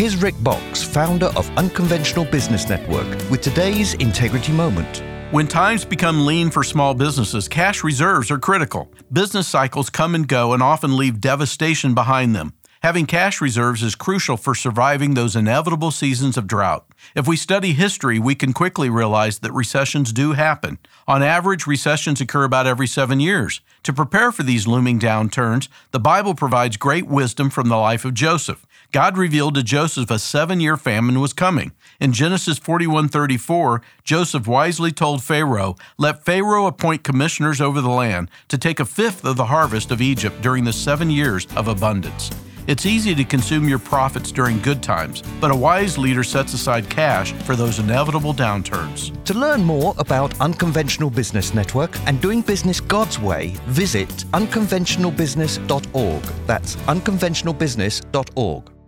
Here's Rick Boxx, founder of Unconventional Business Network, with today's Integrity Moment. When times become lean for small businesses, cash reserves are critical. Business cycles come and go and often leave devastation behind them. Having cash reserves is crucial for surviving those inevitable seasons of drought. If we study history, we can quickly realize that recessions do happen. On average, recessions occur about every seven years. To prepare for these looming downturns, the Bible provides great wisdom from the life of Joseph. God revealed to Joseph a seven-year famine was coming. In Genesis 41:34, Joseph wisely told Pharaoh, "Let Pharaoh appoint commissioners over the land to take a fifth of the harvest of Egypt during the seven years of abundance." It's easy to consume your profits during good times, but a wise leader sets aside cash for those inevitable downturns. To learn more about Unconventional Business Network and doing business God's way, visit unconventionalbusiness.org. That's unconventionalbusiness.org.